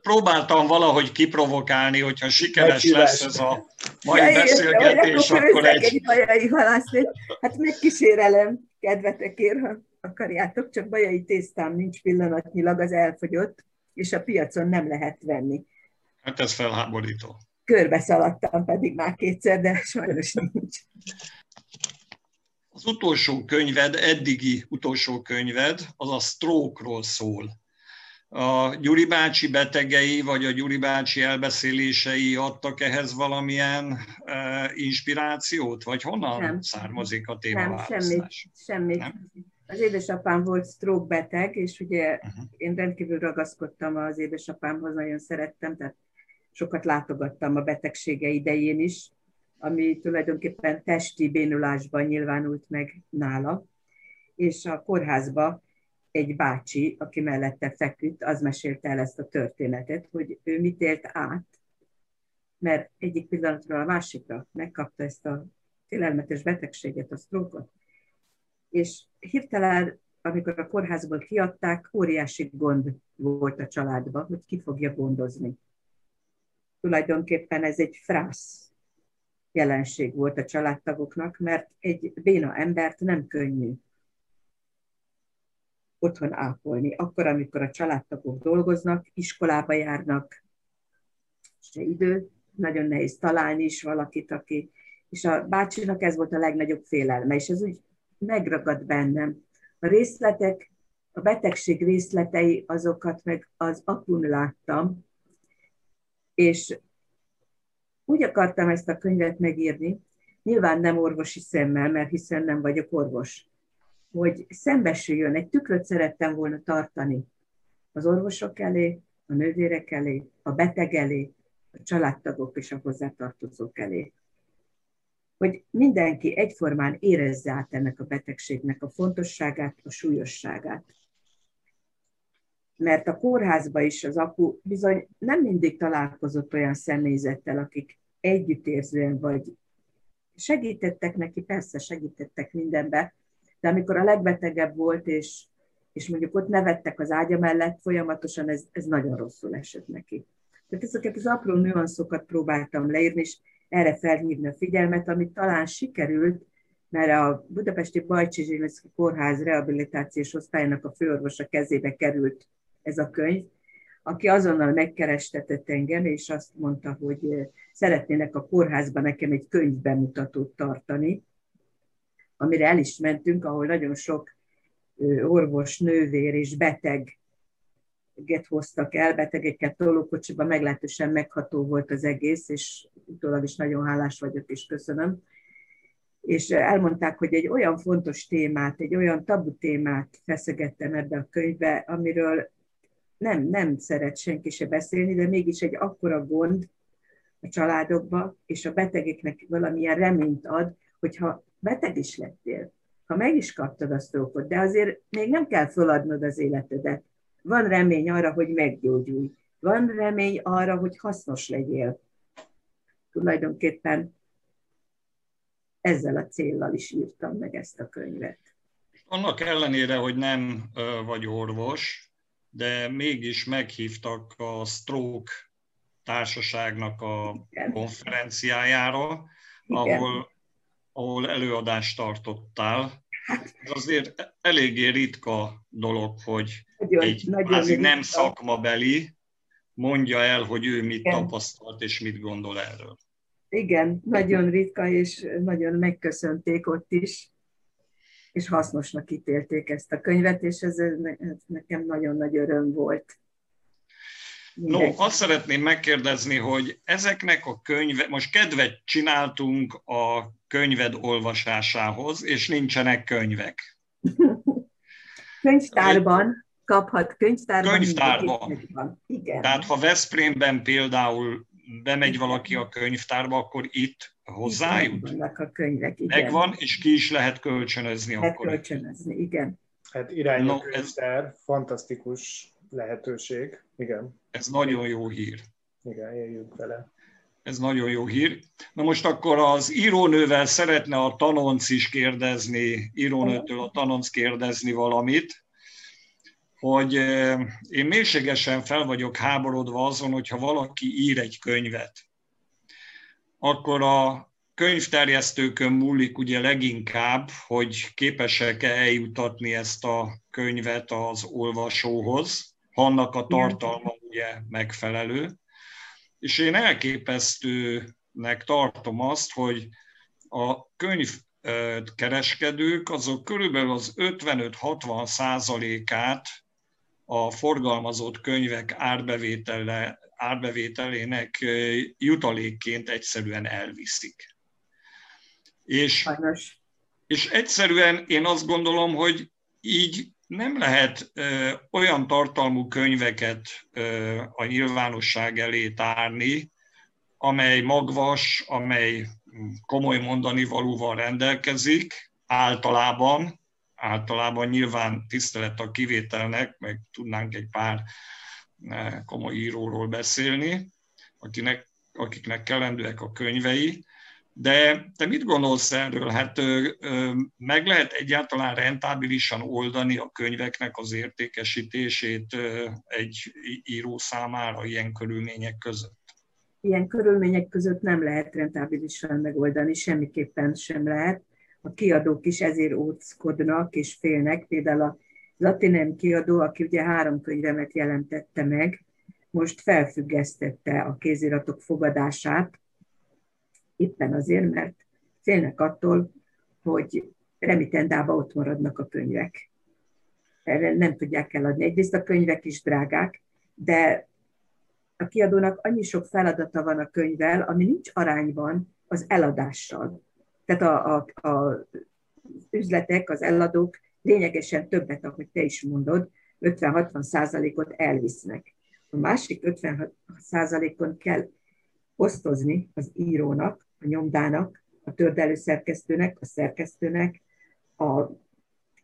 Próbáltam valahogy kiprovokálni, hogyha sikeres lesz ez a mai ja, beszélgetés, akkor, akkor egy... egy bajai halászlét. Hát megkísérelem, kedvetekért, ha akarjátok, csak bajai tésztám nincs pillanatnyilag, az elfogyott, és a piacon nem lehet venni. Hát ez felháborító. Körbe szaladtam pedig már kétszer, de sajnos nincs. Az utolsó könyved, eddigi utolsó könyved, az a stroke-ról szól a Gyuri bácsi betegei, vagy a Gyuri bácsi elbeszélései adtak ehhez valamilyen uh, inspirációt, vagy honnan nem. származik a téma Nem, semmit. semmit. Nem? Az édesapám volt stroke beteg, és ugye uh-huh. én rendkívül ragaszkodtam az édesapámhoz, nagyon szerettem, tehát sokat látogattam a betegsége idején is, ami tulajdonképpen testi bénulásban nyilvánult meg nála, és a kórházba egy bácsi, aki mellette feküdt, az mesélte el ezt a történetet, hogy ő mit élt át, mert egyik pillanatról a másikra megkapta ezt a félelmetes betegséget, a sztrókot. És hirtelen, amikor a kórházból kiadták, óriási gond volt a családban, hogy ki fogja gondozni. Tulajdonképpen ez egy frász jelenség volt a családtagoknak, mert egy béna embert nem könnyű otthon ápolni. Akkor, amikor a családtagok dolgoznak, iskolába járnak, se idő, nagyon nehéz találni is valakit, aki... És a bácsinak ez volt a legnagyobb félelme, és ez úgy megragad bennem. A részletek, a betegség részletei, azokat meg az apun láttam, és úgy akartam ezt a könyvet megírni, nyilván nem orvosi szemmel, mert hiszen nem vagyok orvos, hogy szembesüljön, egy tükröt szerettem volna tartani az orvosok elé, a nővérek elé, a beteg elé, a családtagok és a hozzátartozók elé. Hogy mindenki egyformán érezze át ennek a betegségnek a fontosságát, a súlyosságát. Mert a kórházba is az apu bizony nem mindig találkozott olyan személyzettel, akik együttérzően vagy segítettek neki, persze segítettek mindenbe, de amikor a legbetegebb volt, és, és mondjuk ott nevettek az ágya mellett, folyamatosan ez, ez nagyon rosszul esett neki. Tehát ezeket az apró nüanszokat próbáltam leírni, és erre felhívni a figyelmet, amit talán sikerült, mert a Budapesti Bajcsi Kórház rehabilitációs osztályának a főorvosa kezébe került ez a könyv, aki azonnal megkerestetett engem, és azt mondta, hogy szeretnének a kórházban nekem egy könyvbemutatót tartani, amire el is mentünk, ahol nagyon sok orvos, nővér és beteg get hoztak el, betegeket tolókocsiba, meglehetősen megható volt az egész, és utólag is nagyon hálás vagyok, és köszönöm. És elmondták, hogy egy olyan fontos témát, egy olyan tabu témát feszegettem ebbe a könyvbe, amiről nem, nem szeret senki se beszélni, de mégis egy akkora gond a családokba, és a betegeknek valamilyen reményt ad, hogyha beteg is lettél, ha meg is kaptad a sztrókot, de azért még nem kell feladnod az életedet. Van remény arra, hogy meggyógyulj. Van remény arra, hogy hasznos legyél. Tulajdonképpen ezzel a céllal is írtam meg ezt a könyvet. Annak ellenére, hogy nem vagy orvos, de mégis meghívtak a Stroke társaságnak a Igen. konferenciájára, Igen. ahol ahol előadást tartottál. Ez azért eléggé ritka dolog, hogy nagyon, egy nagyon nem szakmabeli mondja el, hogy ő mit Igen. tapasztalt és mit gondol erről. Igen, nagyon ritka, és nagyon megköszönték ott is, és hasznosnak ítélték ezt a könyvet, és ez nekem nagyon nagy öröm volt. No, azt szeretném megkérdezni, hogy ezeknek a könyve, most kedvet csináltunk a könyved olvasásához, és nincsenek könyvek. Könyvtárban kaphat, könyvtárban. Könyvtárban. Igen. Tehát ha Veszprémben például bemegy valaki a könyvtárba, akkor itt hozzájut? Vannak a könyvek, igen. Megvan, és ki is lehet kölcsönözni lehet akkor. kölcsönözni, igen. Hát irányú no, könyvtár, ez... fantasztikus lehetőség, igen. Ez nagyon jó hír. Igen, éljünk vele. Ez nagyon jó hír. Na most akkor az írónővel szeretne a tanonc is kérdezni, írónőtől a tanonc kérdezni valamit, hogy én mélységesen fel vagyok háborodva azon, hogyha valaki ír egy könyvet, akkor a könyvterjesztőkön múlik ugye leginkább, hogy képesek-e eljutatni ezt a könyvet az olvasóhoz, annak a tartalma ugye megfelelő. És én elképesztőnek tartom azt, hogy a könyvkereskedők azok körülbelül az 55-60 százalékát a forgalmazott könyvek árbevétele, árbevételének jutalékként egyszerűen elviszik. És, és egyszerűen én azt gondolom, hogy így nem lehet ö, olyan tartalmú könyveket ö, a nyilvánosság elé tárni, amely magvas, amely komoly mondani valóval rendelkezik általában, általában nyilván tisztelet a kivételnek, meg tudnánk egy pár komoly íróról beszélni, akinek, akiknek kellendőek a könyvei, de te mit gondolsz erről? Hát meg lehet egyáltalán rentábilisan oldani a könyveknek az értékesítését egy író számára ilyen körülmények között? Ilyen körülmények között nem lehet rentábilisan megoldani, semmiképpen sem lehet. A kiadók is ezért óckodnak és félnek. Például a Latinem kiadó, aki ugye három könyvemet jelentette meg, most felfüggesztette a kéziratok fogadását, éppen azért, mert félnek attól, hogy remitendába ott maradnak a könyvek. Erre nem tudják eladni. Egyrészt a könyvek is drágák, de a kiadónak annyi sok feladata van a könyvvel, ami nincs arányban az eladással. Tehát a, a, a üzletek, az eladók lényegesen többet, ahogy te is mondod, 50-60 százalékot elvisznek. A másik 50 százalékon kell osztozni az írónak, a nyomdának, a tördelő szerkesztőnek, a szerkesztőnek, a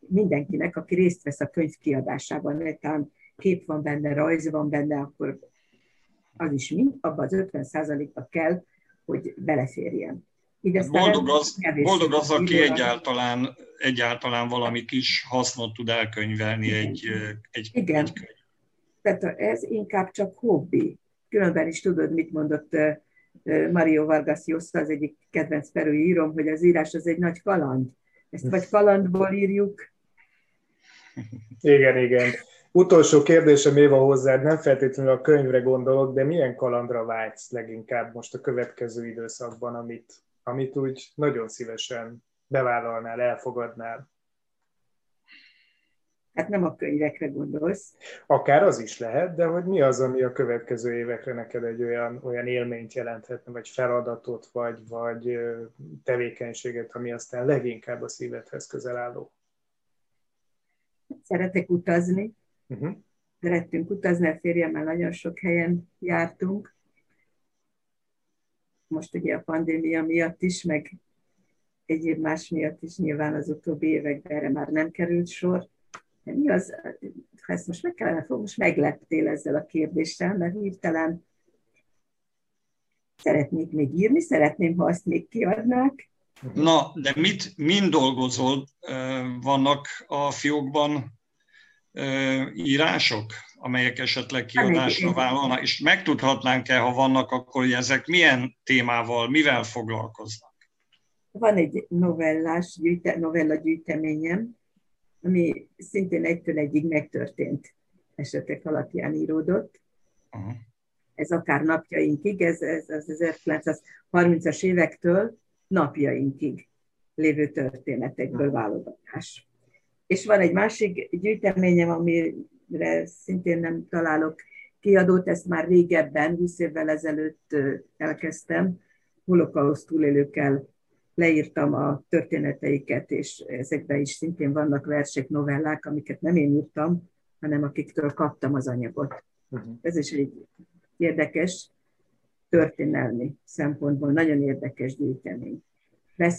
mindenkinek, aki részt vesz a könyv kiadásában, mert talán kép van benne, rajz van benne, akkor az is mind, abban az 50 százalékba kell, hogy beleférjen. Így boldog az, boldog az, aki egyáltalán, egyáltalán valami kis hasznot tud elkönyvelni Igen. egy, egy, Igen. egy könyv. Tehát ez inkább csak hobbi. Különben is tudod, mit mondott Mario Vargas Llosa, az egyik kedvenc perui írom, hogy az írás az egy nagy kaland. Ezt vagy kalandból írjuk. Igen, igen. Utolsó kérdésem Éva hozzád, nem feltétlenül a könyvre gondolok, de milyen kalandra vágysz leginkább most a következő időszakban, amit, amit úgy nagyon szívesen bevállalnál, elfogadnál? Hát nem a könyvekre gondolsz. Akár az is lehet, de hogy mi az, ami a következő évekre neked egy olyan, olyan élményt jelenthetne, vagy feladatot, vagy, vagy tevékenységet, ami aztán leginkább a szívedhez közel álló? Szeretek utazni. Uh-huh. Szerettünk utazni, a férjemmel nagyon sok helyen jártunk. Most ugye a pandémia miatt is, meg egyéb más miatt is nyilván az utóbbi években erre már nem került sor mi az, ha ezt most meg kellene fogni, most megleptél ezzel a kérdéssel, mert hirtelen szeretnék még írni, szeretném, ha azt még kiadnák. Na, de mit, mind dolgozol? Vannak a fiókban írások, amelyek esetleg kiadásra vállalnak, és megtudhatnánk-e, ha vannak, akkor hogy ezek milyen témával, mivel foglalkoznak? Van egy novellás, gyűjte, novella gyűjteményem, ami szintén egytől egyig megtörtént esetek alapján íródott. Uh-huh. Ez akár napjainkig, ez, ez az 1930-as évektől napjainkig lévő történetekből válogatás. És van egy másik gyűjteményem, amire szintén nem találok kiadót, ezt már régebben, 20 évvel ezelőtt elkezdtem, holokauszt túlélőkkel leírtam a történeteiket, és ezekben is szintén vannak versek, novellák, amiket nem én írtam, hanem akiktől kaptam az anyagot. Uh-huh. Ez is egy érdekes történelmi szempontból, nagyon érdekes gyűjtemény.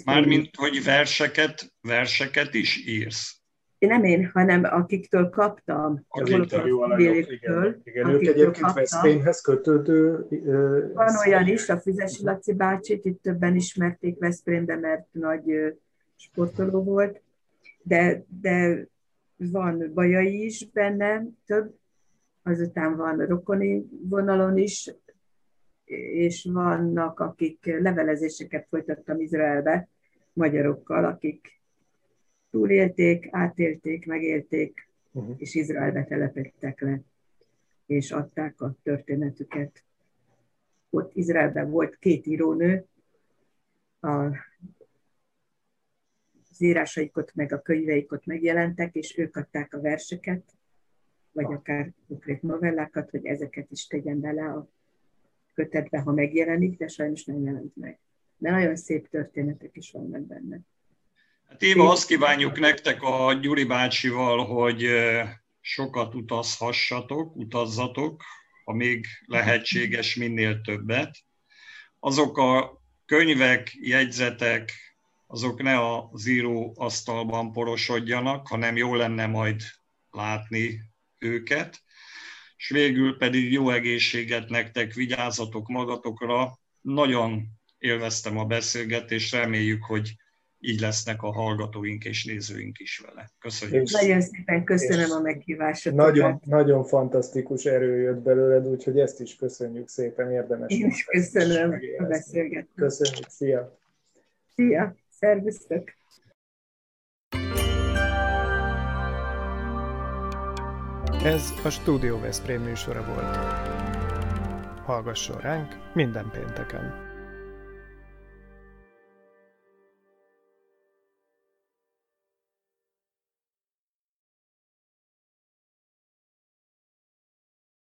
Mármint, hogy verseket, verseket is írsz nem én, hanem akiktől kaptam. Az interjú alanyok, igen. igen ők egyébként Veszprémhez kötődő... Van olyan is, a Füzesi Laci bácsit, itt többen ismerték Veszprémbe, mert nagy sportoló volt, de, de van bajai is benne, több, azután van rokoni vonalon is, és vannak, akik levelezéseket folytattam Izraelbe, magyarokkal, akik túlélték, átélték, megélték, uh-huh. és Izraelbe telepettek le, és adták a történetüket. Ott Izraelben volt két írónő, a, az írásaikat meg a könyveikat megjelentek, és ők adták a verseket, vagy akár konkrét novellákat, hogy ezeket is tegyen bele a kötetbe, ha megjelenik, de sajnos nem jelent meg. De nagyon szép történetek is vannak benne. Éva, azt kívánjuk nektek a Gyuri bácsival, hogy sokat utazhassatok, utazzatok, ha még lehetséges, minél többet. Azok a könyvek, jegyzetek, azok ne a zíró asztalban porosodjanak, hanem jó lenne majd látni őket. És végül pedig jó egészséget nektek, vigyázzatok magatokra. Nagyon élveztem a beszélgetést, reméljük, hogy így lesznek a hallgatóink és nézőink is vele. Köszönjük. Nagyon szépen köszönöm a meghívást. Nagyon, nagyon fantasztikus erő jött belőled, úgyhogy ezt is köszönjük szépen, érdemes. Én is köszönöm a beszélgetést. Köszönjük, szia! Szia, szervusztok! Ez a Studio Veszprém műsora volt. Hallgasson ránk minden pénteken!